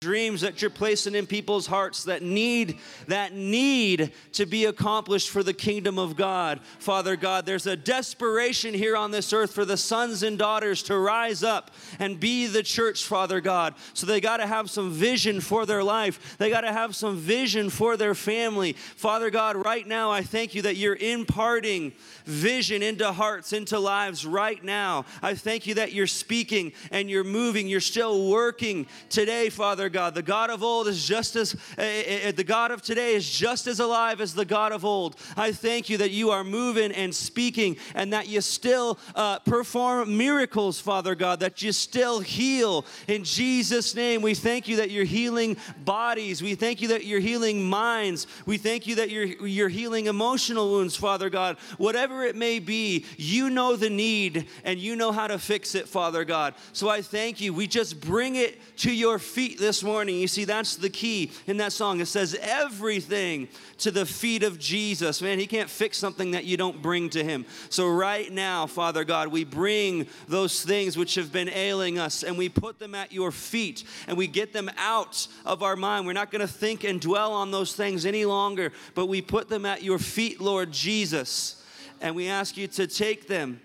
dreams that you're placing in people's hearts that need that need to be accomplished for the kingdom of God. Father God, there's a desperation here on this earth for the sons and daughters to rise up and be the church, Father God. So they got to have some vision for their life. They got to have some vision for their family. Father God, right now I thank you that you're imparting vision into hearts, into lives right now. I thank you that you're speaking and you're moving, you're still working today, Father God. The God of old is just as, uh, uh, the God of today is just as alive as the God of old. I thank you that you are moving and speaking and that you still uh, perform miracles, Father God, that you still heal. In Jesus' name, we thank you that you're healing bodies. We thank you that you're healing minds. We thank you that you're, you're healing emotional wounds, Father God. Whatever it may be, you know the need and you know how to fix it, Father God. So I thank you. We just bring it to your feet this morning. You see, that's the key in that song. It says, everything to the feet of Jesus. Man, He can't fix something that you don't bring to Him. So right now, Father God, we bring those things which have been ailing us and we put them at your feet and we get them out of our mind. We're not going to think and dwell on those things any longer, but we put them at your feet, Lord Jesus and we ask you to take them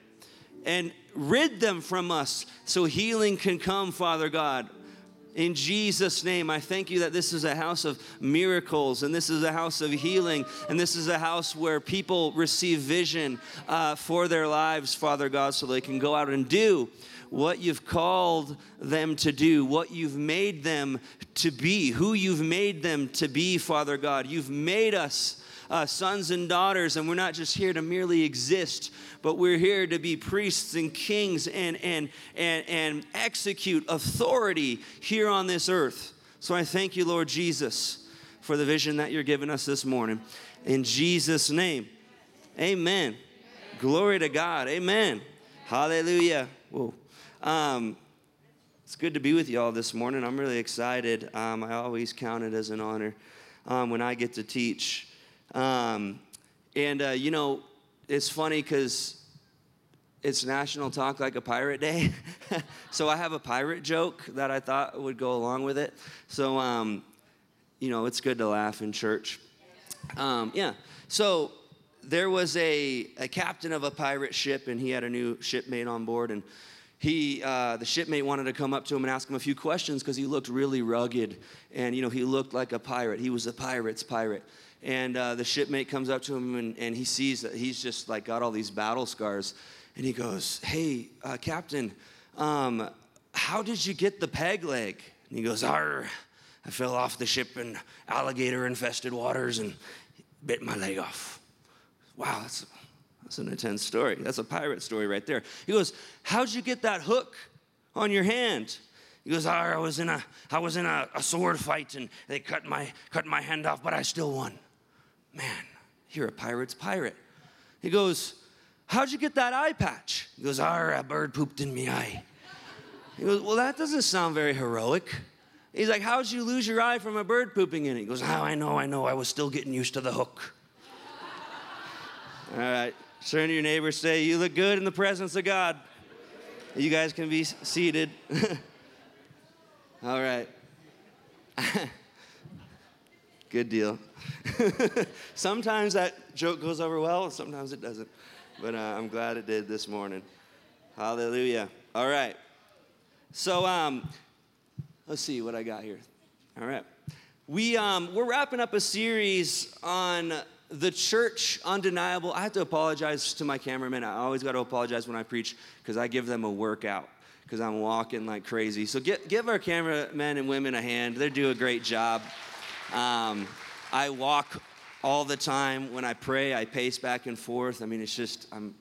and rid them from us so healing can come, Father God. In Jesus' name, I thank you that this is a house of miracles and this is a house of healing and this is a house where people receive vision uh, for their lives, Father God, so they can go out and do what you've called them to do, what you've made them to be, who you've made them to be, Father God. You've made us uh, sons and daughters, and we're not just here to merely exist, but we're here to be priests and kings and, and, and, and execute authority here on this earth. So I thank you, Lord Jesus, for the vision that you're giving us this morning. In Jesus' name, amen. Glory to God. Amen. Hallelujah. Whoa. Um, it's good to be with you all this morning. I'm really excited. Um, I always count it as an honor um, when I get to teach. Um, and, uh, you know, it's funny because it's National Talk Like a Pirate Day. so I have a pirate joke that I thought would go along with it. So, um, you know, it's good to laugh in church. Um, yeah. So there was a, a captain of a pirate ship, and he had a new shipmate on board. And he, uh, the shipmate wanted to come up to him and ask him a few questions because he looked really rugged. And, you know, he looked like a pirate. He was a pirate's pirate and uh, the shipmate comes up to him and, and he sees that he's just like got all these battle scars. And he goes hey uh, captain um, how did you get the peg leg? And he goes Arr, i fell off the ship in alligator infested waters and bit my leg off. Wow that's, that's an intense story. That's a pirate story right there. He goes how'd you get that hook on your hand? He goes, I was in a, I was in a, a sword fight and they cut my, cut my hand off, but I still won. You're a pirate's pirate. He goes, How'd you get that eye patch? He goes, Ah, a bird pooped in me eye. He goes, Well, that doesn't sound very heroic. He's like, How'd you lose your eye from a bird pooping in it? He goes, Oh, I know, I know. I was still getting used to the hook. All right. Turn to your neighbor, say, You look good in the presence of God. You guys can be seated. All right. good deal. sometimes that joke goes over well, sometimes it doesn't. But uh, I'm glad it did this morning. Hallelujah. All right. So um, let's see what I got here. All right. We, um, we're wrapping up a series on the church undeniable. I have to apologize to my cameraman. I always got to apologize when I preach because I give them a workout because I'm walking like crazy. So get, give our cameramen and women a hand. They do a great job. Um, I walk all the time. When I pray, I pace back and forth. I mean, it's just, I'm,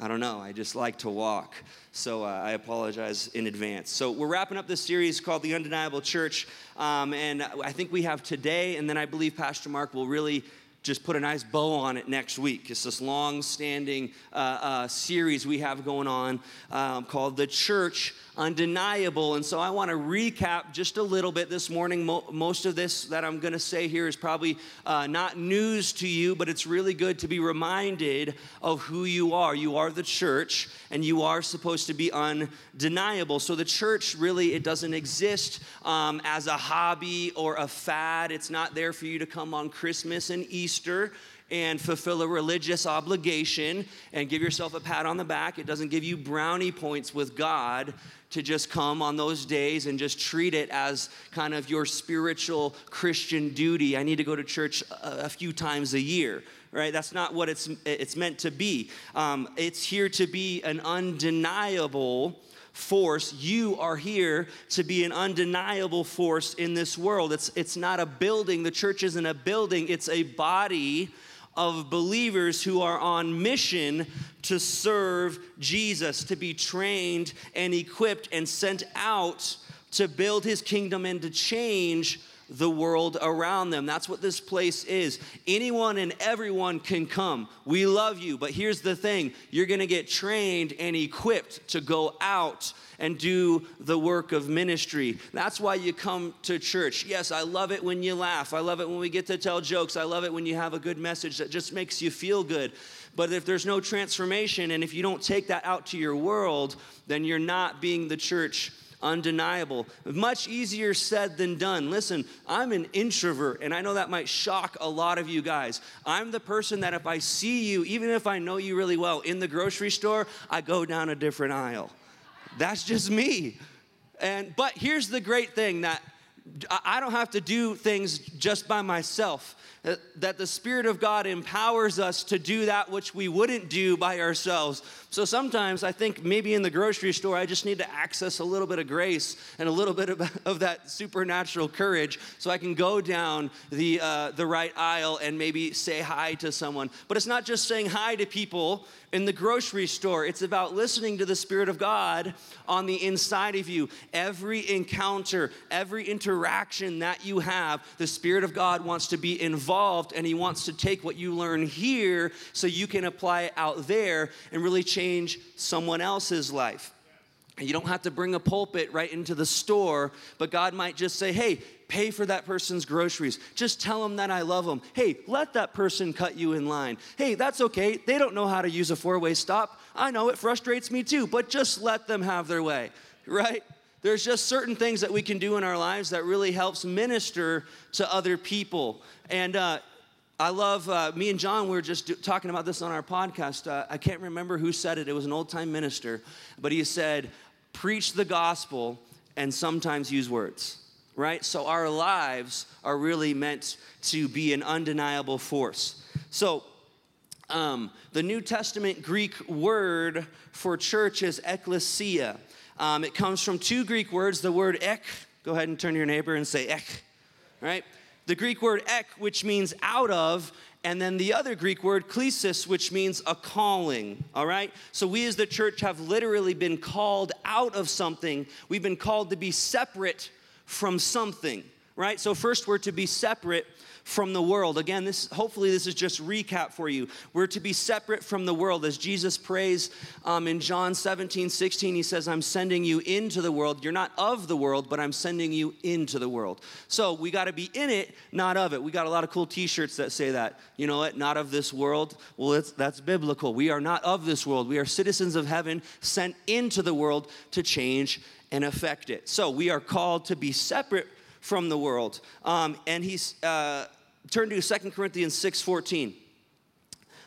I don't know. I just like to walk. So uh, I apologize in advance. So we're wrapping up this series called The Undeniable Church. Um, and I think we have today, and then I believe Pastor Mark will really just put a nice bow on it next week. It's this long standing uh, uh, series we have going on um, called The Church Undeniable. And so I want to recap just a little bit this morning. Mo- most of this that I'm going to say here is probably uh, not news to you, but it's really good to be reminded of who you are. You are the church, and you are supposed to be undeniable. So the church really, it doesn't exist um, as a hobby or a fad. It's not there for you to come on Christmas and Easter Easter and fulfill a religious obligation and give yourself a pat on the back. It doesn't give you brownie points with God to just come on those days and just treat it as kind of your spiritual Christian duty. I need to go to church a, a few times a year, right? That's not what it's, it's meant to be. Um, it's here to be an undeniable force. You are here to be an undeniable force in this world. It's, it's not a building, the church isn't a building, it's a body of believers who are on mission to serve Jesus, to be trained and equipped and sent out to build his kingdom and to change the world around them. That's what this place is. Anyone and everyone can come. We love you, but here's the thing you're gonna get trained and equipped to go out and do the work of ministry. That's why you come to church. Yes, I love it when you laugh. I love it when we get to tell jokes. I love it when you have a good message that just makes you feel good. But if there's no transformation and if you don't take that out to your world, then you're not being the church undeniable. Much easier said than done. Listen, I'm an introvert, and I know that might shock a lot of you guys. I'm the person that if I see you, even if I know you really well, in the grocery store, I go down a different aisle. That's just me. And but here's the great thing that I don't have to do things just by myself. That the Spirit of God empowers us to do that which we wouldn't do by ourselves. So sometimes I think maybe in the grocery store, I just need to access a little bit of grace and a little bit of, of that supernatural courage so I can go down the, uh, the right aisle and maybe say hi to someone. But it's not just saying hi to people in the grocery store, it's about listening to the Spirit of God on the inside of you. Every encounter, every interaction that you have, the Spirit of God wants to be involved involved and he wants to take what you learn here so you can apply it out there and really change someone else's life. You don't have to bring a pulpit right into the store, but God might just say, hey, pay for that person's groceries. Just tell them that I love them. Hey, let that person cut you in line. Hey, that's okay. They don't know how to use a four way stop. I know it frustrates me too, but just let them have their way, right? There's just certain things that we can do in our lives that really helps minister to other people. And uh, I love, uh, me and John, we were just do, talking about this on our podcast. Uh, I can't remember who said it, it was an old time minister, but he said, preach the gospel and sometimes use words, right? So our lives are really meant to be an undeniable force. So, um, the New Testament Greek word for church is ecclesia. Um, it comes from two Greek words, the word ek. Go ahead and turn to your neighbor and say ek, right? The Greek word ek, which means out of, and then the other Greek word, klesis, which means a calling, all right? So we as the church have literally been called out of something. We've been called to be separate from something, right? So first we're to be separate from the world. Again, this hopefully this is just recap for you. We're to be separate from the world. As Jesus prays um, in John 17, 16, he says, I'm sending you into the world. You're not of the world, but I'm sending you into the world. So we got to be in it, not of it. We got a lot of cool t-shirts that say that. You know what? Not of this world. Well, that's biblical. We are not of this world. We are citizens of heaven sent into the world to change and affect it. So we are called to be separate from the world. Um, and he's uh, turned to Second Corinthians 6.14.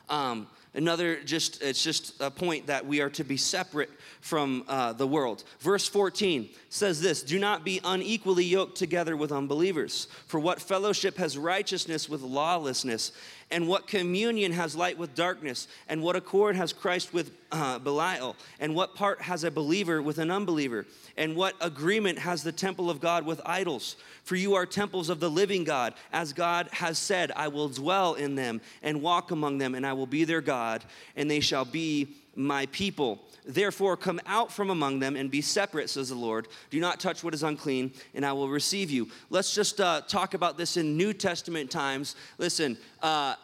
Um, another just it's just a point that we are to be separate from uh, the world. Verse 14 says this do not be unequally yoked together with unbelievers. For what fellowship has righteousness with lawlessness and what communion has light with darkness and what accord has christ with uh, belial and what part has a believer with an unbeliever and what agreement has the temple of god with idols for you are temples of the living God. As God has said, I will dwell in them and walk among them, and I will be their God, and they shall be my people. Therefore, come out from among them and be separate, says the Lord. Do not touch what is unclean, and I will receive you. Let's just uh, talk about this in New Testament times. Listen, uh,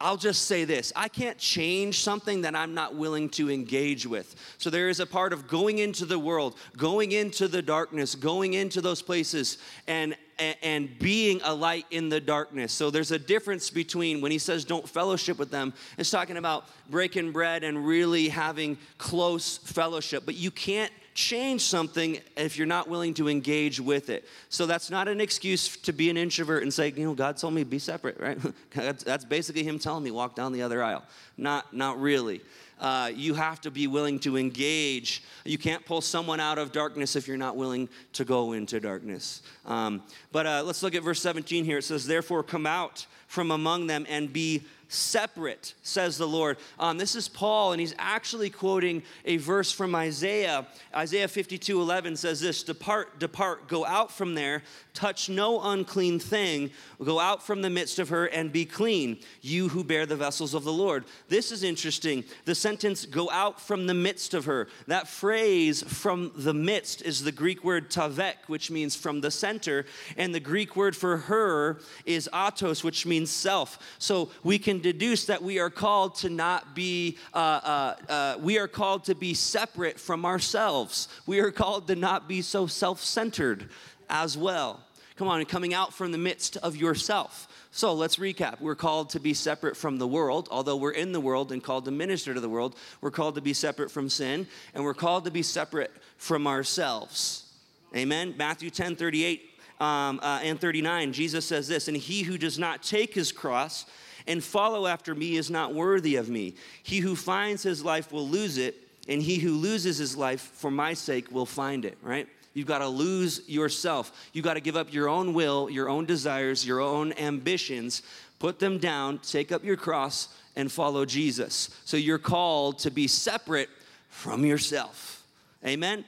I'll just say this I can't change something that I'm not willing to engage with. So there is a part of going into the world, going into the darkness, going into those places, and and being a light in the darkness. So there's a difference between when he says don't fellowship with them, it's talking about breaking bread and really having close fellowship. But you can't change something if you're not willing to engage with it. So that's not an excuse to be an introvert and say, you know, God told me be separate, right? that's basically Him telling me walk down the other aisle. Not, not really. Uh, you have to be willing to engage. You can't pull someone out of darkness if you're not willing to go into darkness. Um, but uh, let's look at verse 17 here. It says, Therefore, come out from among them and be separate, says the Lord. Um, this is Paul, and he's actually quoting a verse from Isaiah. Isaiah 52 11 says this Depart, depart, go out from there, touch no unclean thing, go out from the midst of her and be clean, you who bear the vessels of the Lord. This is interesting. The sentence, go out from the midst of her, that phrase from the midst is the Greek word tavek, which means from the center, and the Greek word for her is autos, which means self. So we can deduce that we are called to not be, uh, uh, uh, we are called to be separate from ourselves. We are called to not be so self centered as well. Come on, coming out from the midst of yourself. So let's recap. We're called to be separate from the world, although we're in the world and called to minister to the world. We're called to be separate from sin, and we're called to be separate from ourselves. Amen. Matthew 10 38 um, uh, and 39, Jesus says this, and he who does not take his cross and follow after me is not worthy of me. He who finds his life will lose it, and he who loses his life for my sake will find it, right? You've got to lose yourself. You've got to give up your own will, your own desires, your own ambitions, put them down, take up your cross, and follow Jesus. So you're called to be separate from yourself. Amen?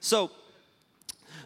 So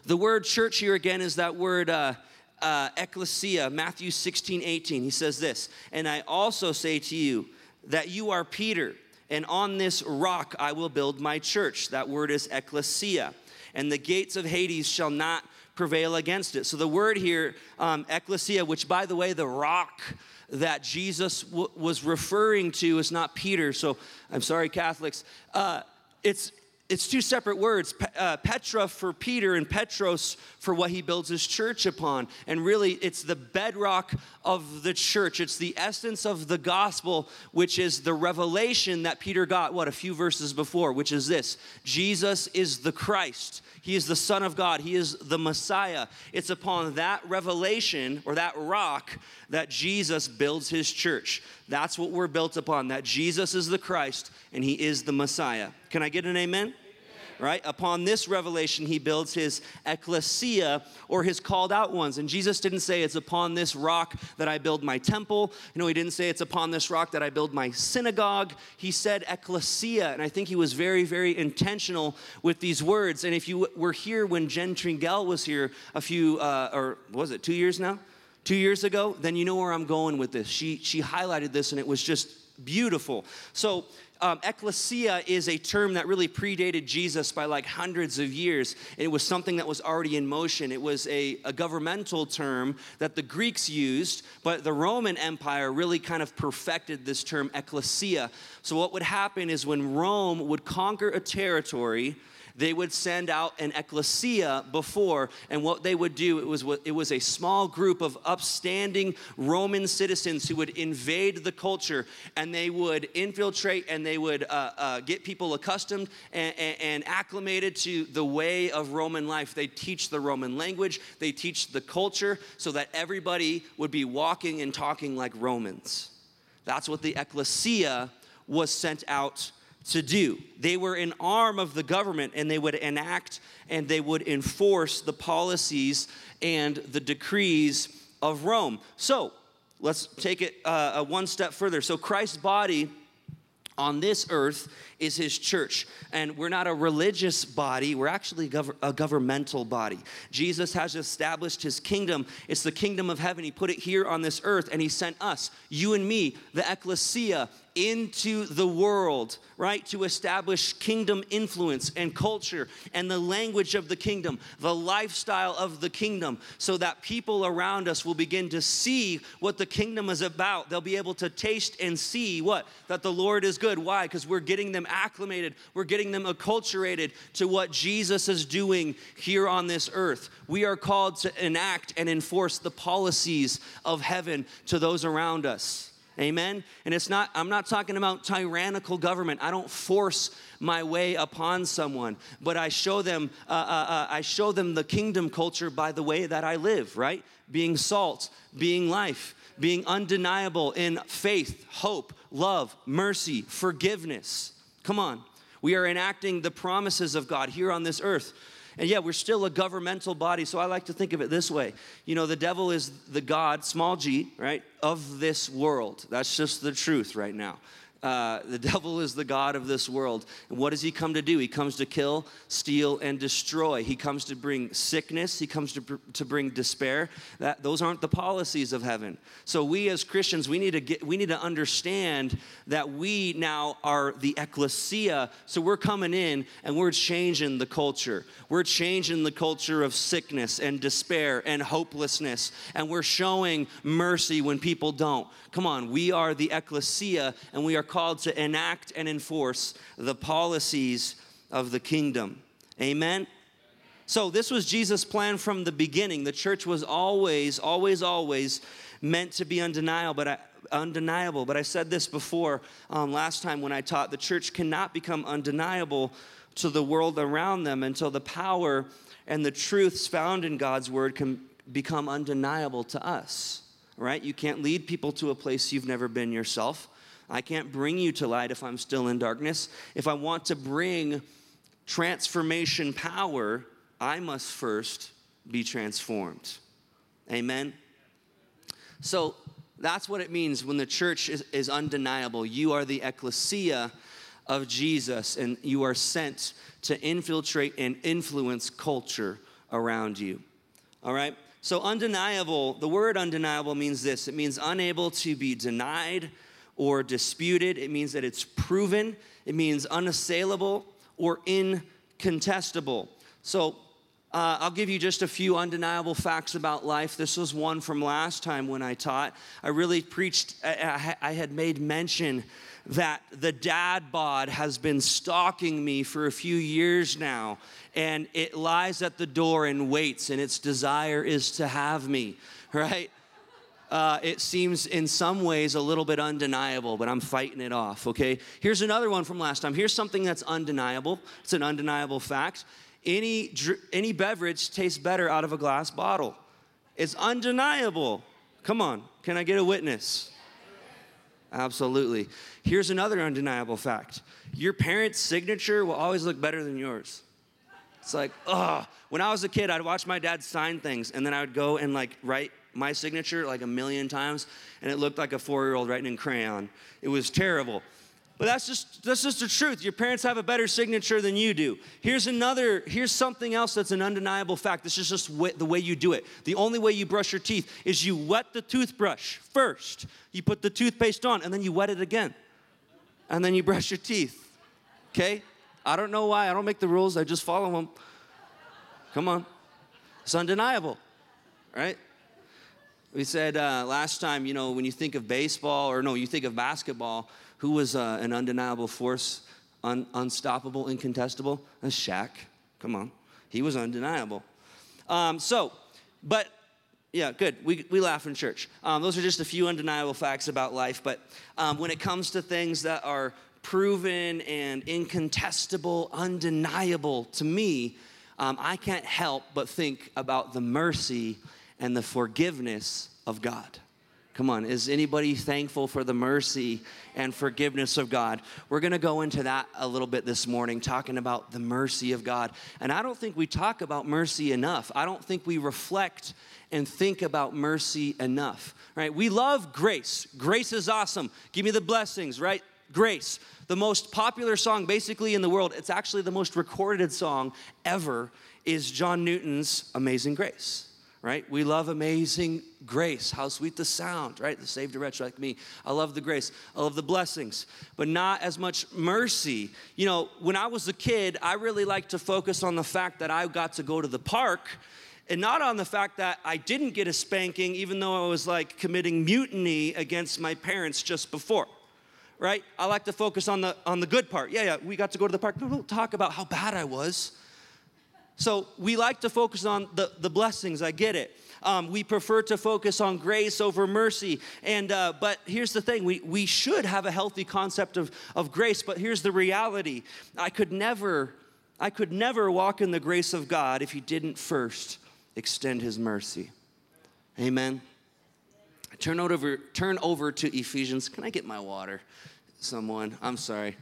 the word church here again is that word. Uh, uh, ecclesia, Matthew 16, 18. He says this, and I also say to you that you are Peter, and on this rock I will build my church. That word is ecclesia. And the gates of Hades shall not prevail against it. So the word here, um, ecclesia, which by the way, the rock that Jesus w- was referring to is not Peter. So I'm sorry, Catholics. Uh, it's it's two separate words uh, petra for peter and petros for what he builds his church upon. And really it's the bedrock of the church. It's the essence of the gospel which is the revelation that peter got what a few verses before which is this. Jesus is the christ he is the son of god. He is the messiah. It's upon that revelation or that rock that jesus builds his church. That's what we're built upon that jesus is the christ and he is the messiah. Can I get an amen? Right? Upon this revelation, he builds his ecclesia or his called out ones. And Jesus didn't say it's upon this rock that I build my temple. You know, he didn't say it's upon this rock that I build my synagogue. He said ecclesia. And I think he was very, very intentional with these words. And if you were here when Jen Tringale was here a few, uh, or was it two years now? Two years ago, then you know where I'm going with this. She, she highlighted this and it was just beautiful. So um, ecclesia is a term that really predated Jesus by like hundreds of years. It was something that was already in motion. It was a, a governmental term that the Greeks used, but the Roman Empire really kind of perfected this term ecclesia. So, what would happen is when Rome would conquer a territory, they would send out an ecclesia before, and what they would do, it was, it was a small group of upstanding Roman citizens who would invade the culture, and they would infiltrate and they would uh, uh, get people accustomed and, and, and acclimated to the way of Roman life. They teach the Roman language, they teach the culture, so that everybody would be walking and talking like Romans. That's what the ecclesia was sent out to do. They were an arm of the government and they would enact and they would enforce the policies and the decrees of Rome. So let's take it uh, one step further. So Christ's body on this earth is his church. And we're not a religious body, we're actually a governmental body. Jesus has established his kingdom. It's the kingdom of heaven. He put it here on this earth and he sent us, you and me, the ecclesia, into the world, right? To establish kingdom influence and culture and the language of the kingdom, the lifestyle of the kingdom, so that people around us will begin to see what the kingdom is about. They'll be able to taste and see what? That the Lord is good. Why? Because we're getting them acclimated, we're getting them acculturated to what Jesus is doing here on this earth. We are called to enact and enforce the policies of heaven to those around us. Amen. And it's not, I'm not talking about tyrannical government. I don't force my way upon someone, but I show them, uh, uh, uh, I show them the kingdom culture by the way that I live, right? Being salt, being life, being undeniable in faith, hope, love, mercy, forgiveness. Come on. We are enacting the promises of God here on this earth. And yeah, we're still a governmental body, so I like to think of it this way. You know, the devil is the God, small g, right, of this world. That's just the truth right now. Uh, the devil is the God of this world. And what does he come to do? He comes to kill, steal, and destroy. He comes to bring sickness. He comes to, to bring despair. That, those aren't the policies of heaven. So we as Christians, we need to get, we need to understand that we now are the ecclesia. So we're coming in and we're changing the culture. We're changing the culture of sickness and despair and hopelessness. And we're showing mercy when people don't. Come on, we are the ecclesia and we are called to enact and enforce the policies of the kingdom. Amen? So, this was Jesus' plan from the beginning. The church was always, always, always meant to be undeniable, but I, undeniable. But I said this before um, last time when I taught the church cannot become undeniable to the world around them until the power and the truths found in God's word can become undeniable to us right? You can't lead people to a place you've never been yourself. I can't bring you to light if I'm still in darkness. If I want to bring transformation power, I must first be transformed. Amen? So that's what it means when the church is, is undeniable. You are the ecclesia of Jesus, and you are sent to infiltrate and influence culture around you. All right? So, undeniable, the word undeniable means this it means unable to be denied or disputed. It means that it's proven, it means unassailable or incontestable. So, uh, I'll give you just a few undeniable facts about life. This was one from last time when I taught. I really preached, I, I had made mention that the dad bod has been stalking me for a few years now, and it lies at the door and waits, and its desire is to have me, right? Uh, it seems in some ways a little bit undeniable, but I'm fighting it off, okay? Here's another one from last time. Here's something that's undeniable. It's an undeniable fact. Any, any beverage tastes better out of a glass bottle. It's undeniable. Come on, can I get a witness? Absolutely. Here's another undeniable fact your parents' signature will always look better than yours. It's like, oh, when I was a kid, I'd watch my dad sign things, and then I would go and like write my signature like a million times, and it looked like a four year old writing in crayon. It was terrible. But that's just that's just the truth. Your parents have a better signature than you do. Here's another. Here's something else that's an undeniable fact. This is just the way you do it. The only way you brush your teeth is you wet the toothbrush first. You put the toothpaste on, and then you wet it again, and then you brush your teeth. Okay? I don't know why. I don't make the rules. I just follow them. Come on. It's undeniable, right? We said uh, last time, you know, when you think of baseball, or no, you think of basketball who was uh, an undeniable force, un- unstoppable, incontestable? That's Shaq. Come on. He was undeniable. Um, so, but yeah, good. We, we laugh in church. Um, those are just a few undeniable facts about life. But um, when it comes to things that are proven and incontestable, undeniable to me, um, I can't help but think about the mercy and the forgiveness of God. Come on, is anybody thankful for the mercy and forgiveness of God? We're gonna go into that a little bit this morning, talking about the mercy of God. And I don't think we talk about mercy enough. I don't think we reflect and think about mercy enough, right? We love grace. Grace is awesome. Give me the blessings, right? Grace, the most popular song basically in the world, it's actually the most recorded song ever, is John Newton's Amazing Grace right? We love amazing grace. How sweet the sound, right? The saved a wretch like me. I love the grace. I love the blessings, but not as much mercy. You know, when I was a kid, I really liked to focus on the fact that I got to go to the park and not on the fact that I didn't get a spanking, even though I was like committing mutiny against my parents just before. Right? I like to focus on the on the good part. Yeah, yeah, we got to go to the park. No, don't talk about how bad I was. So we like to focus on the, the blessings. I get it. Um, we prefer to focus on grace over mercy. And uh, but here's the thing: we we should have a healthy concept of of grace. But here's the reality: I could never, I could never walk in the grace of God if He didn't first extend his mercy. Amen. Turn over, turn over to Ephesians. Can I get my water? Someone, I'm sorry.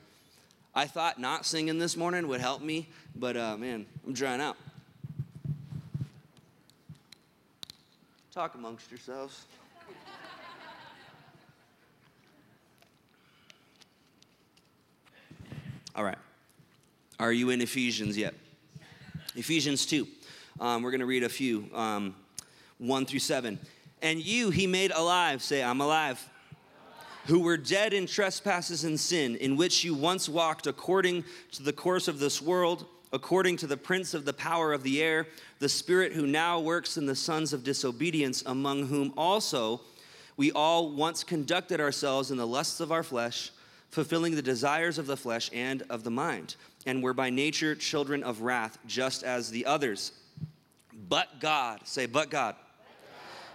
I thought not singing this morning would help me, but uh, man, I'm drying out. Talk amongst yourselves. All right. Are you in Ephesians yet? Ephesians 2. Um, we're going to read a few, um, one through seven. And you he made alive, say, I'm alive, who were dead in trespasses and sin, in which you once walked according to the course of this world, according to the prince of the power of the air, the spirit who now works in the sons of disobedience, among whom also we all once conducted ourselves in the lusts of our flesh, fulfilling the desires of the flesh and of the mind, and were by nature children of wrath, just as the others. But God, say, but God.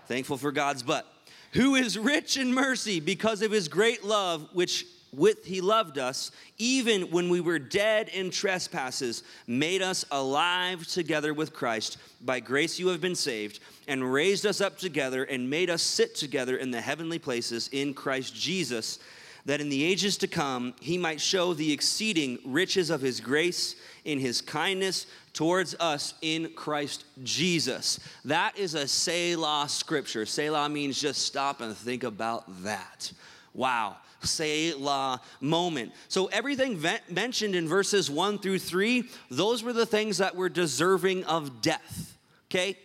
Thankful for God's but. Who is rich in mercy because of his great love, which with he loved us, even when we were dead in trespasses, made us alive together with Christ. By grace you have been saved, and raised us up together, and made us sit together in the heavenly places in Christ Jesus, that in the ages to come he might show the exceeding riches of his grace in his kindness towards us in Christ Jesus. That is a Selah scripture. Selah means just stop and think about that. Wow. Selah moment. So, everything mentioned in verses one through three, those were the things that were deserving of death. Okay?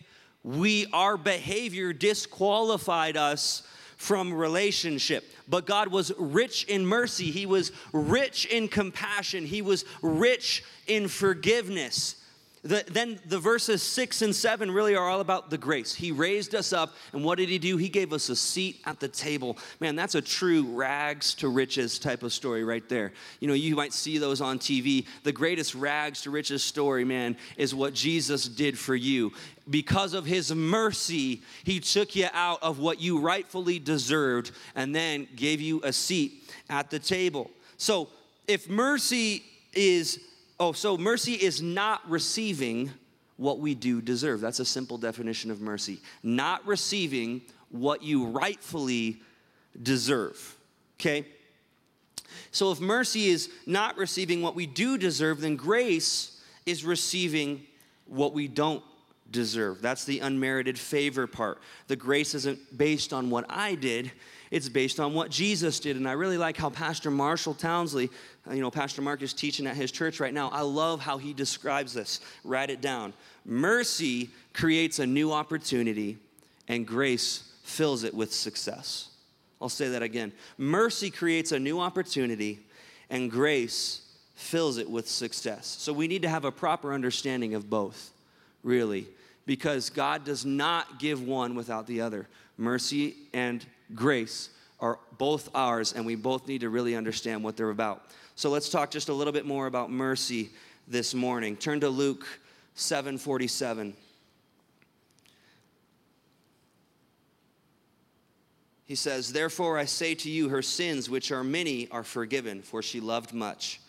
We, our behavior disqualified us from relationship. But God was rich in mercy, He was rich in compassion, He was rich in forgiveness. The, then the verses six and seven really are all about the grace. He raised us up, and what did he do? He gave us a seat at the table. Man, that's a true rags to riches type of story right there. You know, you might see those on TV. The greatest rags to riches story, man, is what Jesus did for you. Because of his mercy, he took you out of what you rightfully deserved and then gave you a seat at the table. So, if mercy is Oh, so mercy is not receiving what we do deserve. That's a simple definition of mercy. Not receiving what you rightfully deserve. Okay? So if mercy is not receiving what we do deserve, then grace is receiving what we don't deserve. That's the unmerited favor part. The grace isn't based on what I did, it's based on what Jesus did. And I really like how Pastor Marshall Townsley, you know, Pastor Mark is teaching at his church right now. I love how he describes this. Write it down. Mercy creates a new opportunity, and grace fills it with success. I'll say that again. Mercy creates a new opportunity, and grace fills it with success. So we need to have a proper understanding of both, really, because God does not give one without the other. Mercy and grace are both ours, and we both need to really understand what they're about. So let's talk just a little bit more about mercy this morning. Turn to Luke 747. He says, Therefore I say to you, her sins, which are many, are forgiven, for she loved much.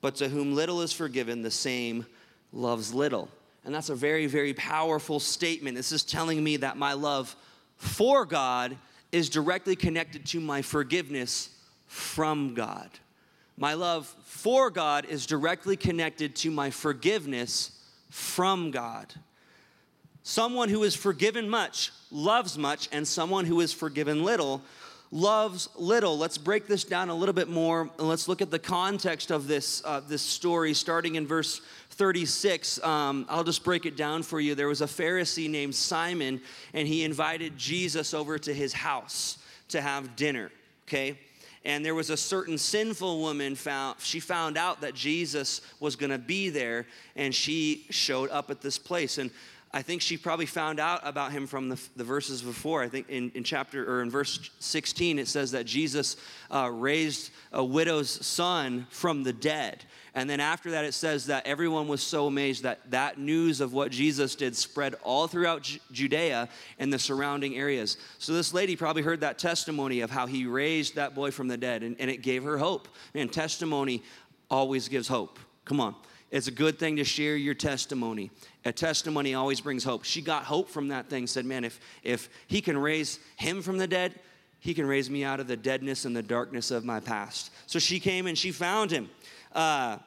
But to whom little is forgiven, the same loves little. And that's a very, very powerful statement. This is telling me that my love for God is directly connected to my forgiveness from God. My love for God is directly connected to my forgiveness from God. Someone who is forgiven much loves much, and someone who is forgiven little loves little. Let's break this down a little bit more and let's look at the context of this, uh, this story starting in verse 36. Um, I'll just break it down for you. There was a Pharisee named Simon, and he invited Jesus over to his house to have dinner, okay? and there was a certain sinful woman found she found out that jesus was going to be there and she showed up at this place and I think she probably found out about him from the, the verses before. I think in, in chapter or in verse 16, it says that Jesus uh, raised a widow's son from the dead. And then after that, it says that everyone was so amazed that that news of what Jesus did spread all throughout J- Judea and the surrounding areas. So this lady probably heard that testimony of how he raised that boy from the dead, and, and it gave her hope. And testimony always gives hope. Come on. It's a good thing to share your testimony. A testimony always brings hope. She got hope from that thing, said, Man, if, if he can raise him from the dead, he can raise me out of the deadness and the darkness of my past. So she came and she found him. Uh,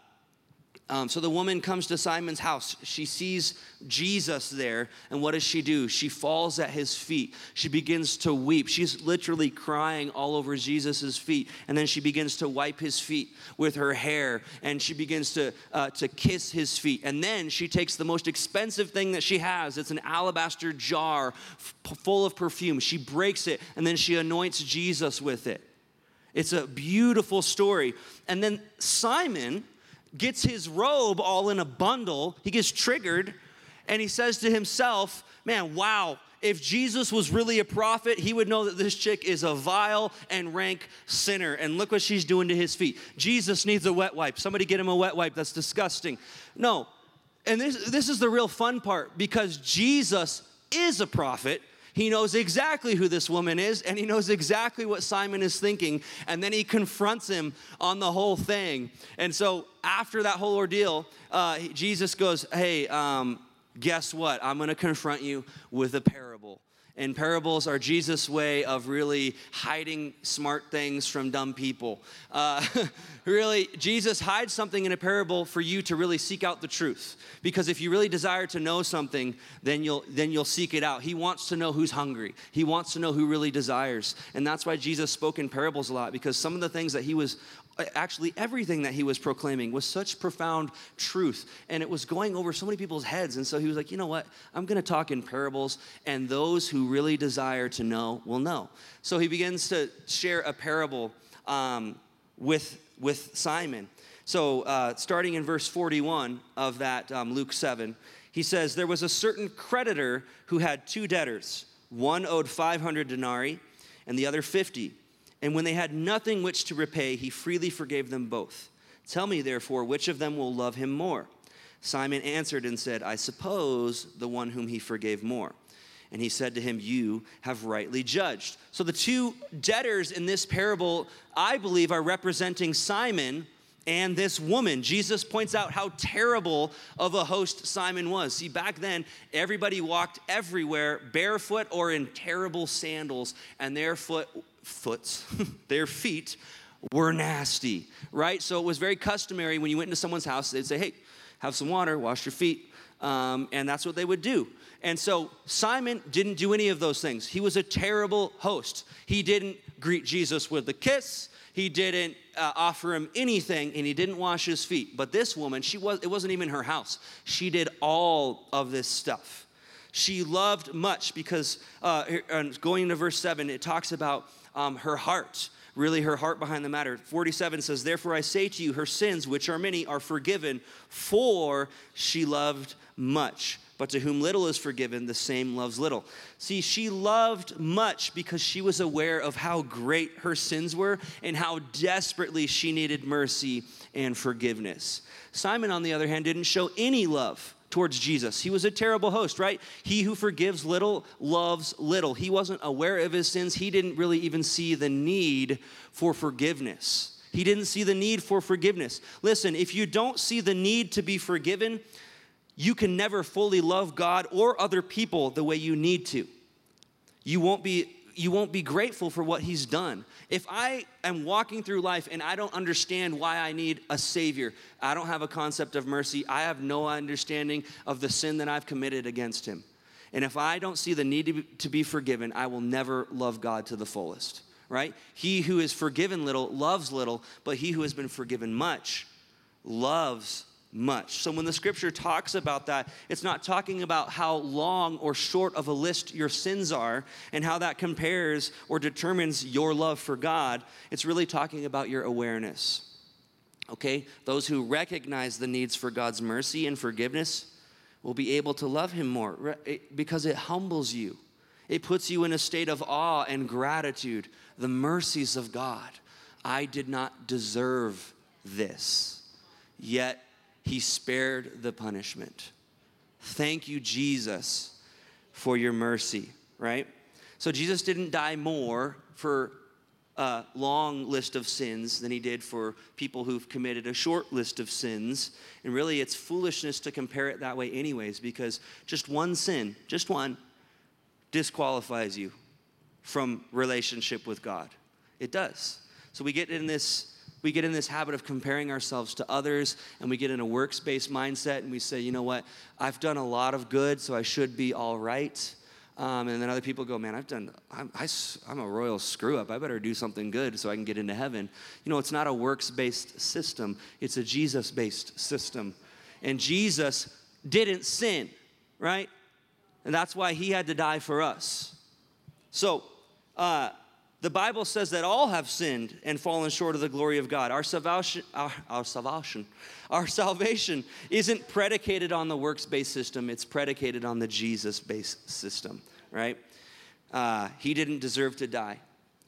um, so the woman comes to Simon's house. She sees Jesus there, and what does she do? She falls at his feet. She begins to weep. She's literally crying all over Jesus' feet, and then she begins to wipe his feet with her hair, and she begins to uh, to kiss his feet. And then she takes the most expensive thing that she has. It's an alabaster jar full of perfume. She breaks it, and then she anoints Jesus with it. It's a beautiful story. And then Simon gets his robe all in a bundle. He gets triggered and he says to himself, Man, wow, if Jesus was really a prophet, he would know that this chick is a vile and rank sinner. And look what she's doing to his feet. Jesus needs a wet wipe. Somebody get him a wet wipe. That's disgusting. No. And this, this is the real fun part because Jesus is a prophet he knows exactly who this woman is, and he knows exactly what Simon is thinking. And then he confronts him on the whole thing. And so, after that whole ordeal, uh, Jesus goes, Hey, um, guess what? I'm going to confront you with a parable. And parables are Jesus' way of really hiding smart things from dumb people. Uh, really, Jesus hides something in a parable for you to really seek out the truth. Because if you really desire to know something, then you'll then you'll seek it out. He wants to know who's hungry. He wants to know who really desires. And that's why Jesus spoke in parables a lot, because some of the things that he was actually everything that he was proclaiming was such profound truth and it was going over so many people's heads and so he was like you know what i'm going to talk in parables and those who really desire to know will know so he begins to share a parable um, with with simon so uh, starting in verse 41 of that um, luke 7 he says there was a certain creditor who had two debtors one owed 500 denarii and the other 50 and when they had nothing which to repay, he freely forgave them both. Tell me, therefore, which of them will love him more? Simon answered and said, I suppose the one whom he forgave more. And he said to him, You have rightly judged. So the two debtors in this parable, I believe, are representing Simon and this woman. Jesus points out how terrible of a host Simon was. See, back then, everybody walked everywhere barefoot or in terrible sandals, and their foot foots, their feet were nasty, right? So it was very customary when you went into someone's house, they'd say, hey, have some water, wash your feet. Um, and that's what they would do. And so Simon didn't do any of those things. He was a terrible host. He didn't greet Jesus with a kiss. He didn't uh, offer him anything, and he didn't wash his feet. But this woman, she was it wasn't even her house. She did all of this stuff. She loved much because uh, going into verse seven, it talks about um, her heart, really her heart behind the matter. 47 says, Therefore I say to you, her sins, which are many, are forgiven, for she loved much. But to whom little is forgiven, the same loves little. See, she loved much because she was aware of how great her sins were and how desperately she needed mercy and forgiveness. Simon, on the other hand, didn't show any love towards Jesus. He was a terrible host, right? He who forgives little loves little. He wasn't aware of his sins. He didn't really even see the need for forgiveness. He didn't see the need for forgiveness. Listen, if you don't see the need to be forgiven, you can never fully love God or other people the way you need to. You won't be you won't be grateful for what he's done. If I am walking through life and I don't understand why I need a savior, I don't have a concept of mercy, I have no understanding of the sin that I've committed against him. And if I don't see the need to be, forgiven, I will never love God to the fullest right? He who is forgiven little loves little, but he who has been forgiven much loves much. So when the scripture talks about that, it's not talking about how long or short of a list your sins are and how that compares or determines your love for God. It's really talking about your awareness. Okay? Those who recognize the needs for God's mercy and forgiveness will be able to love Him more eh, because it humbles you. It puts you in a state of awe and gratitude. The mercies of God. I did not deserve this, yet he spared the punishment. Thank you, Jesus, for your mercy, right? So Jesus didn't die more for a long list of sins than he did for people who've committed a short list of sins. And really, it's foolishness to compare it that way, anyways, because just one sin, just one, disqualifies you from relationship with God. It does. So we get in this we get in this habit of comparing ourselves to others and we get in a works-based mindset and we say, you know what, I've done a lot of good, so I should be all right. Um, and then other people go, man, I've done, I'm, I, i am a royal screw up. I better do something good so I can get into heaven. You know, it's not a works based system, it's a Jesus based system. And Jesus didn't sin, right? And that's why he had to die for us. So, uh, the Bible says that all have sinned and fallen short of the glory of God. Our salvation, our, our salvation, our salvation isn't predicated on the works-based system. It's predicated on the Jesus-based system, right? Uh, he didn't deserve to die,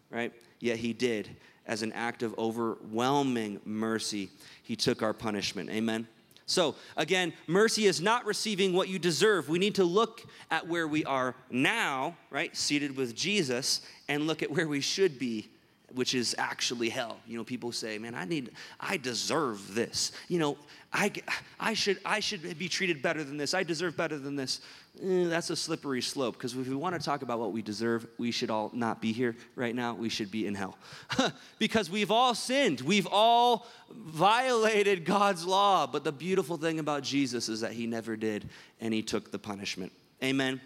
right? Yet he did. As an act of overwhelming mercy, he took our punishment. Amen. So, again, mercy is not receiving what you deserve. We need to look at where we are now, right, seated with Jesus, and look at where we should be, which is actually hell. You know, people say, "Man, I need I deserve this." You know, I I should I should be treated better than this. I deserve better than this. Eh, that's a slippery slope because if we want to talk about what we deserve, we should all not be here right now. We should be in hell because we've all sinned. We've all violated God's law. But the beautiful thing about Jesus is that he never did and he took the punishment. Amen.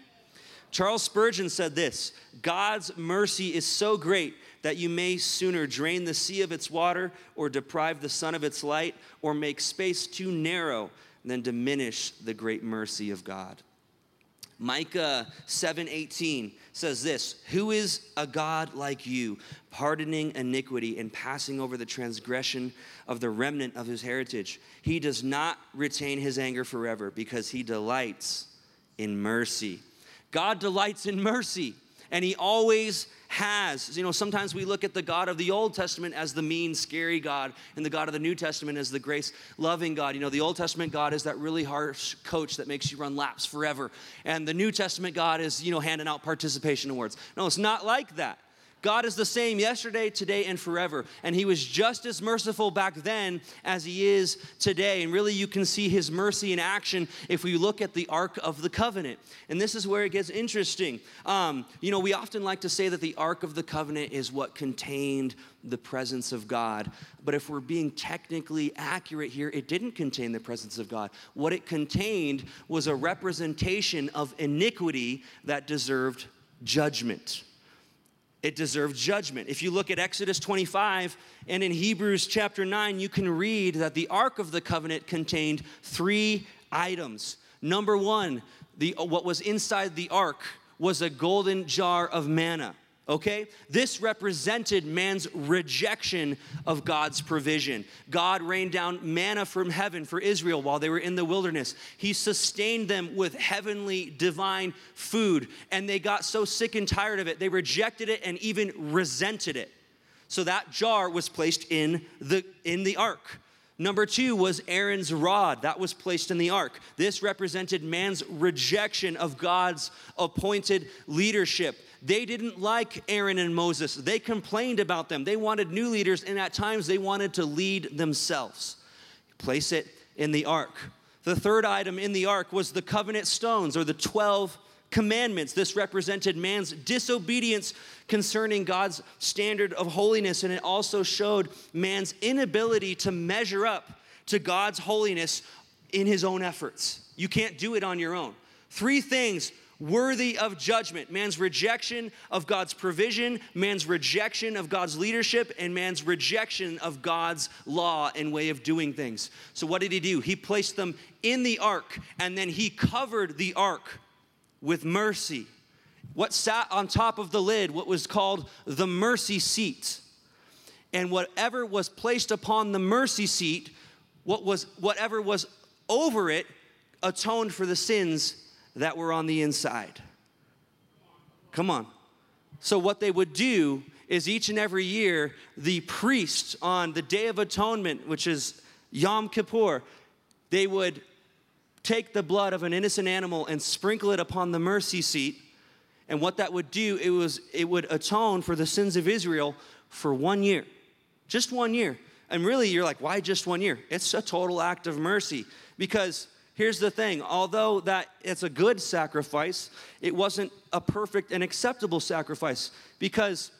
Charles Spurgeon said this God's mercy is so great that you may sooner drain the sea of its water or deprive the sun of its light or make space too narrow than diminish the great mercy of God. Micah 7:18 says this, "Who is a God like you, pardoning iniquity and passing over the transgression of the remnant of his heritage? He does not retain his anger forever because he delights in mercy." God delights in mercy, and he always has. You know, sometimes we look at the God of the Old Testament as the mean, scary God, and the God of the New Testament as the grace loving God. You know, the Old Testament God is that really harsh coach that makes you run laps forever. And the New Testament God is, you know, handing out participation awards. No, it's not like that. God is the same yesterday, today, and forever. And He was just as merciful back then as He is today. And really, you can see His mercy in action if we look at the Ark of the Covenant. And this is where it gets interesting. Um, you know, we often like to say that the Ark of the Covenant is what contained the presence of God. But if we're being technically accurate here, it didn't contain the presence of God. What it contained was a representation of iniquity that deserved judgment it deserved judgment. If you look at Exodus 25 and in Hebrews chapter 9, you can read that the Ark of the Covenant contained three items. Number one, the, what was inside the ark was a golden jar of manna okay? This represented man's rejection of God's provision. God rained down manna from heaven for Israel while they were in the wilderness. He sustained them with heavenly divine food, and they got so sick and tired of it, they rejected it and even resented it. So that jar was placed in the in the ark. Number two was Aaron's rod that was placed in the ark. This represented man's rejection of God's appointed leadership. They didn't like Aaron and Moses. They complained about them. They wanted new leaders, and at times they wanted to lead themselves. Place it in the ark. The third item in the ark was the covenant stones or the 12 commandments. This represented man's disobedience concerning God's standard of holiness, and it also showed man's inability to measure up to God's holiness in his own efforts. You can't do it on your own. Three things worthy of judgment. Man's rejection of God's provision, man's rejection of God's leadership, and man's rejection of God's law and way of doing things. So, what did he do? He placed them in the ark, and then he covered the ark with mercy. What sat on top of the lid, what was called the mercy seat. And whatever was placed upon the mercy seat, what was whatever was over it atoned for the sins that were on the inside. Come on. So, what they would do is each and every year, the priest on the Day of Atonement, which is Yom Kippur, they would take the blood of an innocent animal and sprinkle it upon the mercy seat. And what that would do, it was it would atone for the sins of Israel for one year. Just one year. And really, you're like, why just one year? It's a total act of mercy because here's the thing although that it's a good sacrifice it wasn't a perfect and acceptable sacrifice because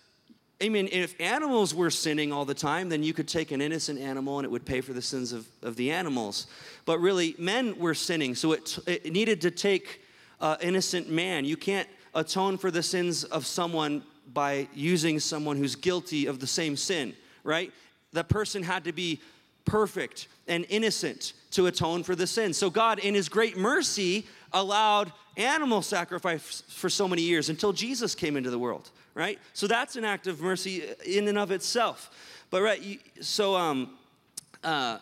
i mean if animals were sinning all the time then you could take an innocent animal and it would pay for the sins of, of the animals. But really men were sinning so it, it needed to take uh, innocent man. You can't atone for the sins of someone by using someone who's guilty of the same sin right? The person had to be perfect and innocent to atone for the sin. So God, in his great mercy, allowed animal sacrifice for so many years until Jesus came into the world, right? So that's an act of mercy in and of itself. But right, so um, uh,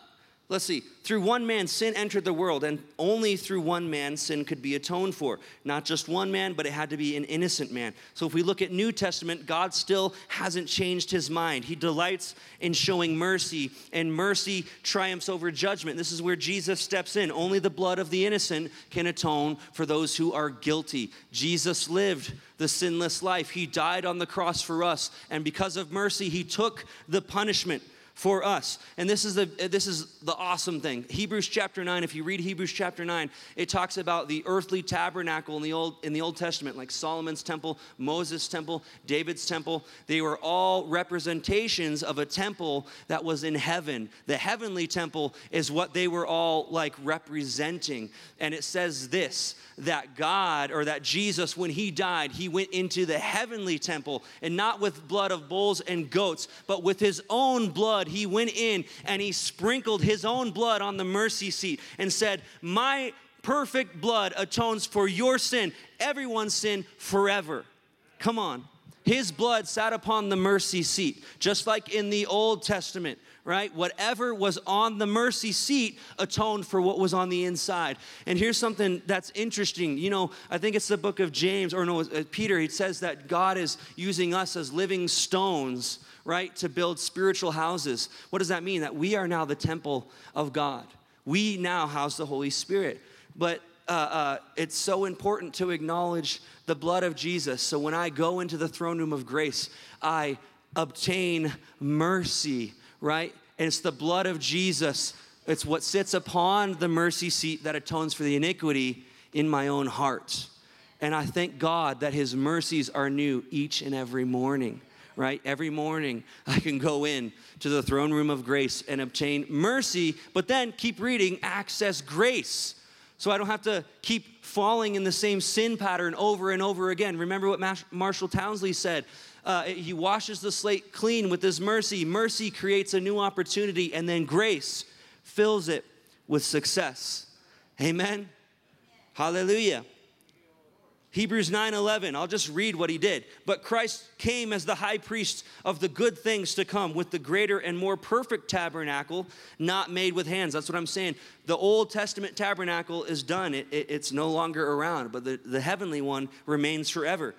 Let's see. Through one man, sin entered the world, and only through one man, sin could be atoned for. Not just one man, but it had to be an innocent man. So if we look at New Testament, God still hasn't changed his mind. He delights in showing mercy, and mercy triumphs over judgment. This is where Jesus steps in. Only the blood of the innocent can atone for those who are guilty. Jesus lived the sinless life, he died on the cross for us, and because of mercy, he took the punishment for us. And this is the this is the awesome thing. Hebrews chapter 9, if you read Hebrews chapter 9, it talks about the earthly tabernacle in the old in the Old Testament, like Solomon's temple, Moses' temple, David's temple. They were all representations of a temple that was in heaven. The heavenly temple is what they were all like representing. And it says this that God or that Jesus, when he died, he went into the heavenly temple and not with blood of bulls and goats, but with his own blood. He went in and he sprinkled his own blood on the mercy seat and said, My perfect blood atones for your sin, everyone's sin forever. Come on. His blood sat upon the mercy seat, just like in the Old Testament right? Whatever was on the mercy seat atoned for what was on the inside. And here's something that's interesting. You know, I think it's the book of James, or no, uh, Peter, he says that God is using us as living stones, right, to build spiritual houses. What does that mean? That we are now the temple of God. We now house the Holy Spirit. But uh, uh, it's so important to acknowledge the blood of Jesus. So when I go into the throne room of grace, I obtain mercy right? And it's the blood of Jesus. It's what sits upon the mercy seat that atones for the iniquity in my own heart. And I thank God that His mercies are new each and every morning, right? Every morning I can go in to the throne room of grace and obtain mercy, but then keep reading, access grace. So I don't have to keep falling in the same sin pattern over and over again. Remember what Marshall Townsley said uh, he washes the slate clean with his mercy. Mercy creates a new opportunity, and then grace fills it with success. Amen. Hallelujah. Hebrews 9:11. I'll just read what he did. But Christ came as the high priest of the good things to come with the greater and more perfect tabernacle not made with hands. That's what I'm saying. The Old Testament tabernacle is done. It, it, it's no longer around, but the, the heavenly one remains forever.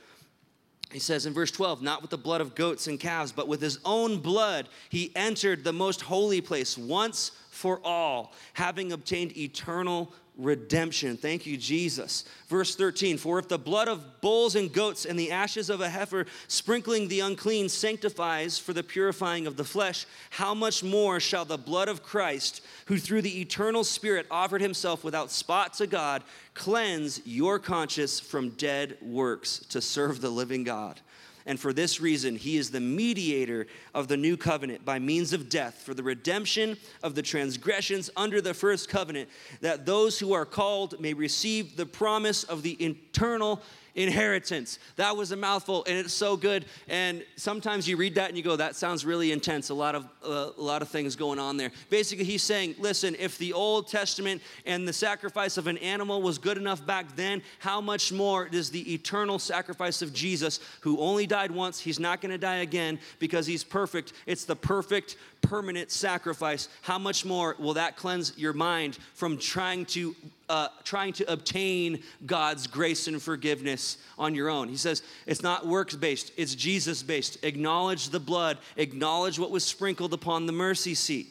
He says in verse 12, not with the blood of goats and calves, but with his own blood, he entered the most holy place once for all, having obtained eternal redemption. Thank you, Jesus. Verse 13 For if the blood of bulls and goats and the ashes of a heifer sprinkling the unclean sanctifies for the purifying of the flesh, how much more shall the blood of Christ, who through the eternal Spirit offered himself without spot to God, cleanse your conscience from dead works to serve the living God? And for this reason, he is the mediator of the new covenant by means of death for the redemption of the transgressions under the first covenant, that those who are called may receive the promise of the eternal inheritance. That was a mouthful, and it's so good. And sometimes you read that and you go, "That sounds really intense." A lot of uh, a lot of things going on there. Basically, he's saying, "Listen, if the Old Testament and the sacrifice of an animal was good enough back then, how much more does the eternal sacrifice of Jesus, who only died once, he's not going to die again because he's perfect. It's the perfect permanent sacrifice, how much more will that cleanse your mind from trying to uh, trying to obtain God's grace and forgiveness on your own? He says it's not works based; it's Jesus based. Acknowledge the blood. Acknowledge what was sprinkled upon the mercy seat.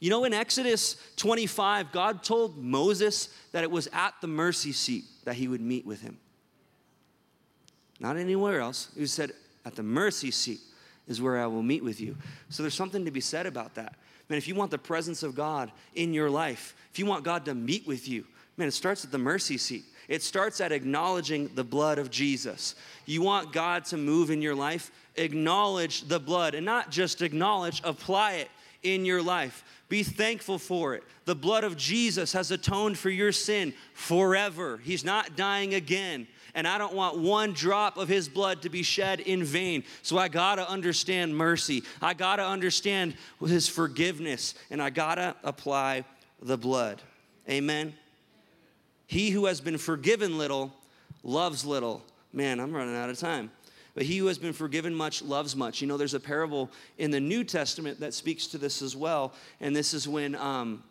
You know, in Exodus 25, God told Moses that it was at the mercy seat that he would meet with him. Not anywhere else. He said, at the mercy seat is where I will meet with you. So there's something to be said about that. Man, if you want the presence of God in your life, if you want God to meet with you, man, it starts at the mercy seat. It starts at acknowledging the blood of Jesus. You want God to move in your life? Acknowledge the blood and not just acknowledge, apply it in your life. Be thankful for it. The blood of Jesus has atoned for your sin forever. He's not dying again and I don't want one drop of his blood to be shed in vain. So I gotta understand mercy. I gotta understand his forgiveness, and I gotta apply the blood. Amen. He who has been forgiven little loves little. Man, I'm running out of time. But he who has been forgiven much loves much. You know, there's a parable in the New Testament that speaks to this as well. And this is when um,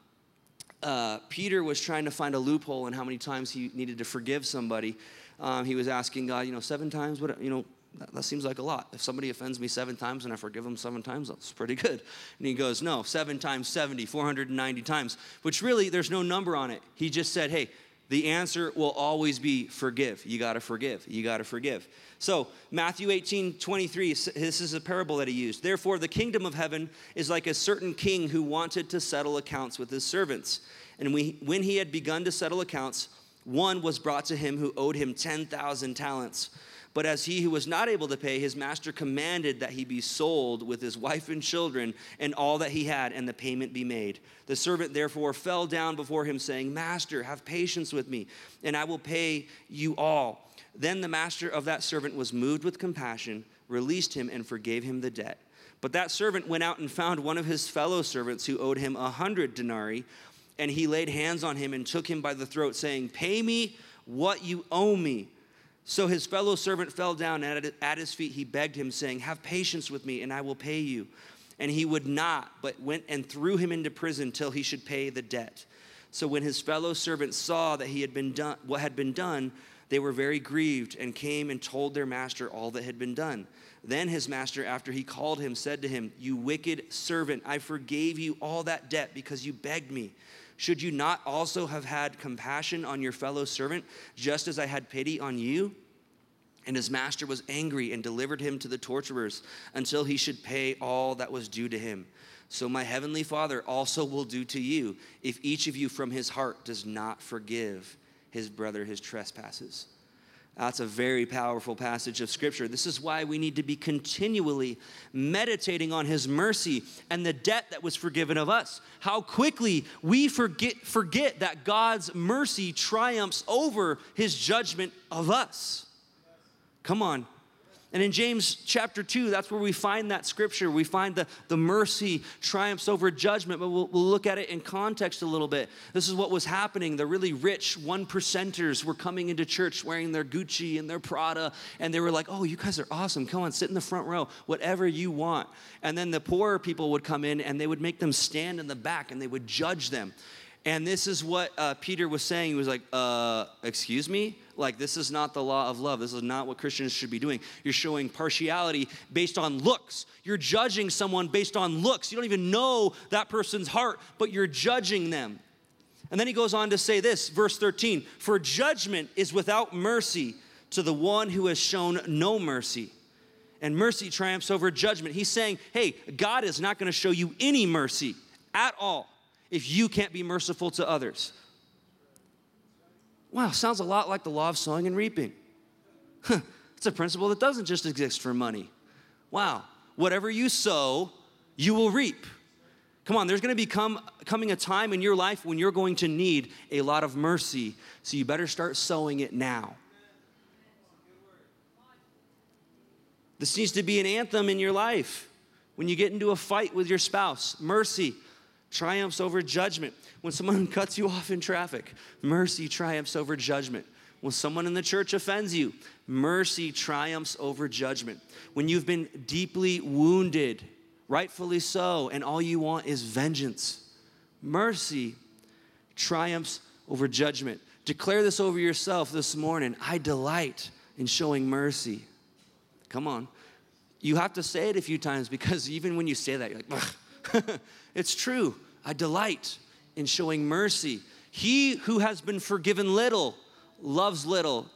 uh, Peter was trying to find a loophole in how many times he needed to forgive somebody um, he was asking God, you know, seven times, what, you know, that, that, seems like a lot. If somebody offends me seven times and I forgive them seven times, that's pretty good. And he goes, no, seven times 70, 490 times, which really there's no number on it. He just said, hey, the answer will always be forgive. You got to forgive. You got to forgive. So, Matthew 18, 23, this is a parable that he used. Therefore, the kingdom of heaven is like a certain king who wanted to settle accounts with his servants. And we, when he had begun to settle accounts, one was brought to him who owed him 10,000 talents. But as he who was not able to pay, his master commanded that he be sold with his wife and children and all that he had, and the payment be made. The servant therefore fell down before him, saying, Master, have patience with me, and I will pay you all. Then the master of that servant was moved with compassion, released him, and forgave him the debt. But that servant went out and found one of his fellow servants who owed him a hundred denarii and he laid hands on him and took him by the throat, saying, Pay me what you owe me. So his fellow servant fell down at, at his feet. He begged him, saying, Have patience with me, and I will pay you. And he would not, but went and threw him into prison till he should pay the debt. So when his fellow servants saw that he had been done what had been done, they were very grieved and came and told their master all that had been done. Then his master, after he called him, said to him, You wicked servant, I forgave you all that debt because you begged me. Should you not also have had compassion on your fellow servant, just as I had pity on you? And his master was angry and delivered him to the torturers until he should pay all that was due to him. So my heavenly Father also will do to you if each of you from his heart does not forgive his brother his trespasses. That's a very powerful passage of scripture. This is why we need to be continually meditating on his mercy and the debt that was forgiven of us. How quickly we forget, forget that God's mercy triumphs over his judgment of us. Come on, and in James chapter 2, that's where we find that scripture. We find the, the mercy triumphs over judgment, but we'll, we'll look at it in context a little bit. This is what was happening. The really rich one percenters were coming into church wearing their Gucci and their Prada, and they were like, oh, you guys are awesome. Come on, sit in the front row, whatever you want. And then the poorer people would come in and they would make them stand in the back and they would judge them. And this is what uh, Peter was saying. He was like, uh, Excuse me? Like, this is not the law of love. This is not what Christians should be doing. You're showing partiality based on looks. You're judging someone based on looks. You don't even know that person's heart, but you're judging them. And then he goes on to say this, verse 13 For judgment is without mercy to the one who has shown no mercy. And mercy triumphs over judgment. He's saying, Hey, God is not going to show you any mercy at all if you can't be merciful to others. Wow, sounds a lot like the law of sowing and reaping. Huh, It's a principle that doesn't just exist for money. Wow. Whatever you sow, you will reap. Come on, there's going to become coming a time in your life when you're going to need a lot of mercy. So you better start sowing it now. This needs to be an anthem in your life. When you get into a fight with your spouse, mercy triumphs over judgment. When someone cuts you off in traffic, mercy triumphs over judgment. When someone in the church offends you, mercy triumphs over judgment. When you've been deeply wounded, rightfully so, and all you want is vengeance, mercy triumphs over judgment. Declare this over yourself this morning. I delight in showing mercy. Come on. You have to say it a few times because even when you say that, you're like, it's true. I delight in showing mercy. He who has been forgiven little loves little.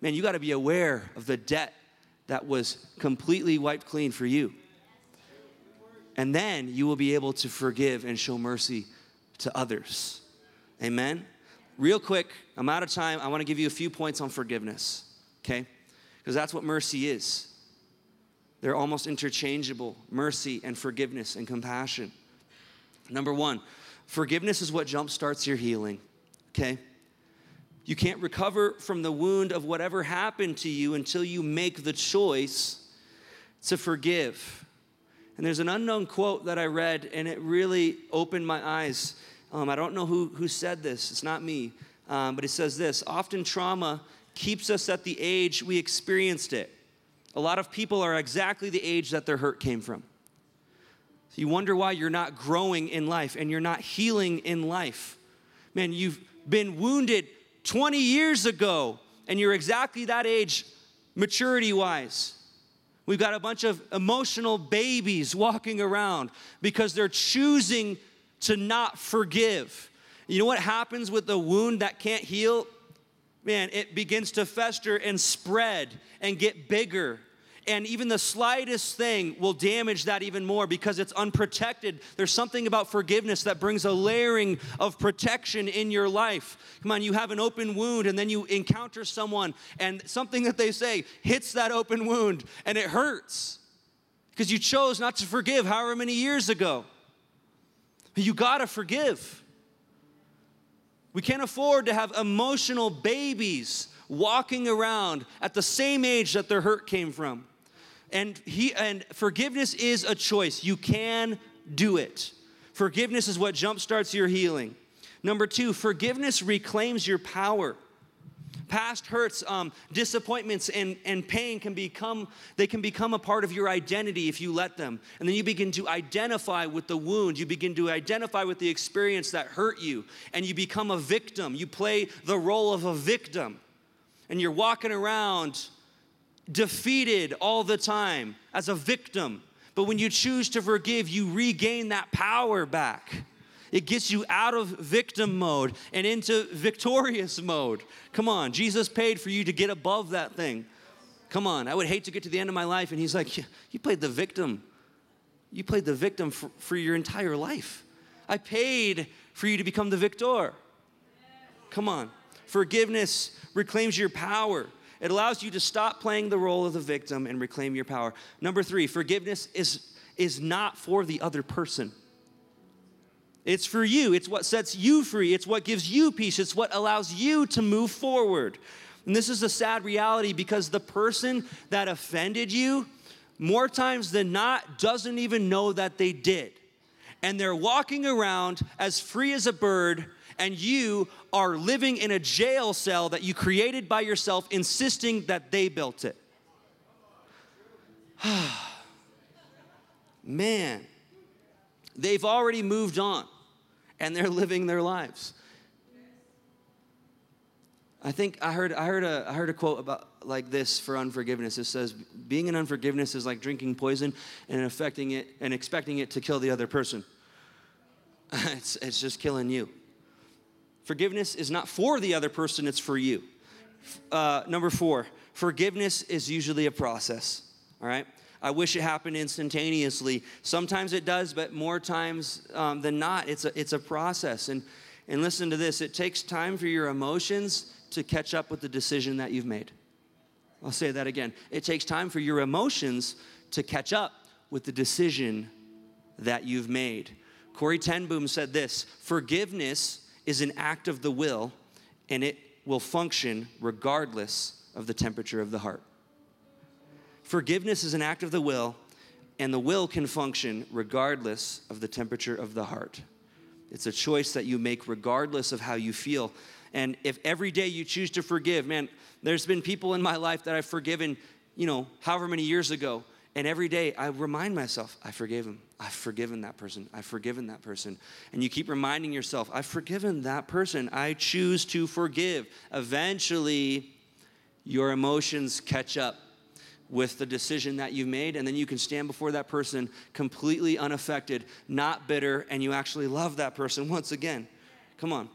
Man, you got to be aware of the debt that was completely wiped clean for you. And then you will be able to forgive and show mercy to others. Amen? Real quick, I'm out of time. I want to give you a few points on forgiveness, okay? Because that's what mercy is. They're almost interchangeable mercy and forgiveness and compassion. Number one, forgiveness is what jumpstarts your healing, okay? You can't recover from the wound of whatever happened to you until you make the choice to forgive. And there's an unknown quote that I read, and it really opened my eyes. Um, I don't know who, who said this, it's not me, um, but it says this Often trauma keeps us at the age we experienced it. A lot of people are exactly the age that their hurt came from. You wonder why you're not growing in life and you're not healing in life. Man, you've been wounded 20 years ago and you're exactly that age maturity wise. We've got a bunch of emotional babies walking around because they're choosing to not forgive. You know what happens with the wound that can't heal? man, it begins to fester and spread and get bigger. And even the slightest thing will damage that even more because it's unprotected. There's something about forgiveness that brings a layering of protection in your life. Come on, you have an open wound and then you encounter someone and something that they say hits that open wound and it hurts because you chose not to forgive however many years ago. You gotta forgive. We can't afford to have emotional babies walking around at the same age that their hurt came from. And he and forgiveness is a choice. You can do it. Forgiveness is what jumpstarts your healing. Number 2, forgiveness reclaims your power past hurts um, disappointments and, and pain can become they can become a part of your identity if you let them and then you begin to identify with the wound you begin to identify with the experience that hurt you and you become a victim you play the role of a victim and you're walking around defeated all the time as a victim but when you choose to forgive you regain that power back it gets you out of victim mode and into victorious mode. Come on, Jesus paid for you to get above that thing. Come on, I would hate to get to the end of my life and he's like, You played the victim. You played the victim for, for your entire life. I paid for you to become the victor. Come on. Forgiveness reclaims your power. It allows you to stop playing the role of the victim and reclaim your power. Number three, forgiveness is, is not for the other person. It's for you. It's what sets you free. It's what gives you peace. It's what allows you to move forward. And this is a sad reality because the person that offended you, more times than not, doesn't even know that they did. And they're walking around as free as a bird, and you are living in a jail cell that you created by yourself, insisting that they built it. Man, They've already moved on and they're living their lives. I think I heard, I heard, a, I heard a quote about like this for unforgiveness. It says, being in unforgiveness is like drinking poison and affecting it and expecting it to kill the other person. it's, it's just killing you. Forgiveness is not for the other person, it's for you. Uh, number four, forgiveness is usually a process, all right? I wish it happened instantaneously. Sometimes it does, but more times um, than not, it's a, it's a process. And, and listen to this it takes time for your emotions to catch up with the decision that you've made. I'll say that again. It takes time for your emotions to catch up with the decision that you've made. Corrie ten Boom said this Forgiveness is an act of the will, and it will function regardless of the temperature of the heart. Forgiveness is an act of the will, and the will can function regardless of the temperature of the heart. It's a choice that you make regardless of how you feel. And if every day you choose to forgive, man, there's been people in my life that I've forgiven, you know, however many years ago. And every day I remind myself, I forgave him. I've forgiven that person. I've forgiven that person. And you keep reminding yourself, I've forgiven that person. I choose to forgive. Eventually, your emotions catch up with the decision that you've made, and then you can stand before that person completely unaffected, not bitter, and you actually love that person once again. Come on.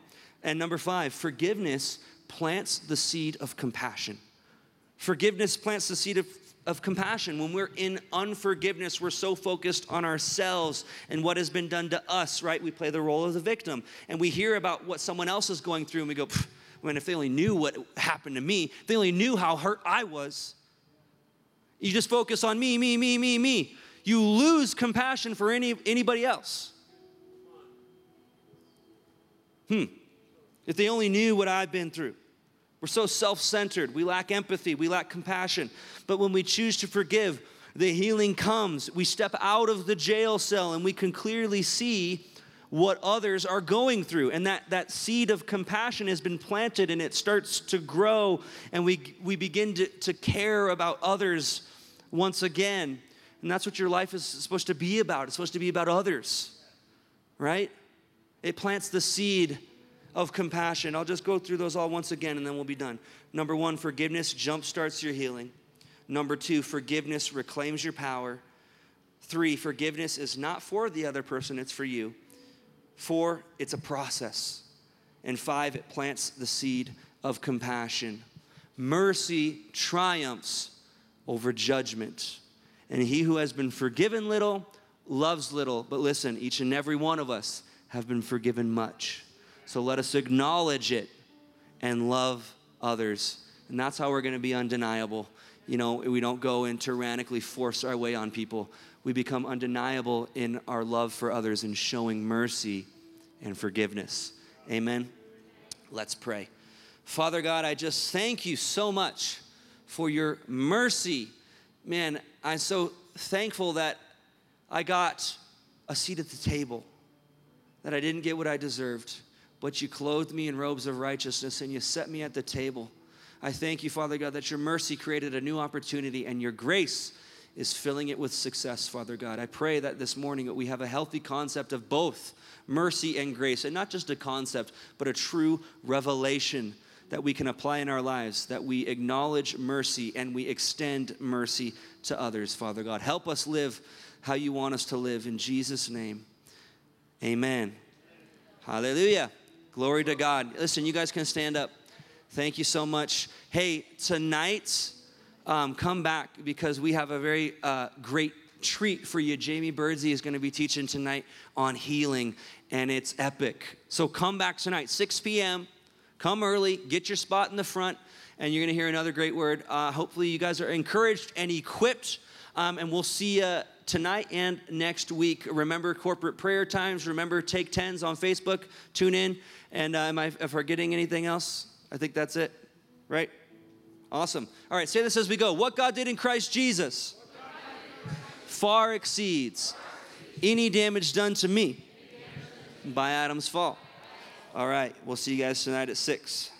And number five, forgiveness plants the seed of compassion. Forgiveness plants the seed of, of compassion. When we're in unforgiveness, we're so focused on ourselves and what has been done to us, right? We play the role of the victim. And we hear about what someone else is going through, and we go, man, if they only knew what happened to me, if they only knew how hurt I was. You just focus on me, me, me, me, me. You lose compassion for any, anybody else. Hmm. If they only knew what I've been through. We're so self centered. We lack empathy. We lack compassion. But when we choose to forgive, the healing comes. We step out of the jail cell and we can clearly see what others are going through. And that, that seed of compassion has been planted and it starts to grow, and we, we begin to, to care about others once again. And that's what your life is supposed to be about. It's supposed to be about others, right? It plants the seed of compassion. I'll just go through those all once again and then we'll be done. Number one, forgiveness jumpstarts your healing. Number two, forgiveness reclaims your power. Three, forgiveness is not for the other person, it's for you. Four, it's a process. And five, it plants the seed of compassion. Mercy triumphs over judgment. And he who has been forgiven little loves little. But listen, each and every one of us have been forgiven much. So let us acknowledge it and love others. And that's how we're going to be undeniable. You know, we don't go and tyrannically force our way on people. We become undeniable in our love for others and showing mercy and forgiveness. Amen. Let's pray. Father God, I just thank you so much for your mercy. Man, I'm so thankful that I got a seat at the table, that I didn't get what I deserved but you clothed me in robes of righteousness and you set me at the table. I thank you, Father God, that your mercy created a new opportunity and your grace is filling it with success, Father God. I pray that this morning that we have a healthy concept of both mercy and grace, and not just a concept, but a true revelation that we can apply in our lives, that we acknowledge mercy and we extend mercy to others, Father God. Help us live how you want us to live. In Jesus' name, amen. Hallelujah. Glory to God. Listen, you guys can stand up. Thank you so much. Hey, tonight, um, come back because we have a very uh, great treat for you. Jamie Birdsey is going to be teaching tonight on healing, and it's epic. So come back tonight, 6 p.m. Come early, get your spot in the front, and you're going to hear another great word. Uh, hopefully, you guys are encouraged and equipped, um, and we'll see you tonight and next week. Remember corporate prayer times. Remember take tens on Facebook. Tune in. And uh, am I forgetting anything else? I think that's it, right? Awesome. All right, say this as we go. What God did in Christ Jesus far exceeds any damage done to me by Adam's fall. All right, we'll see you guys tonight at 6.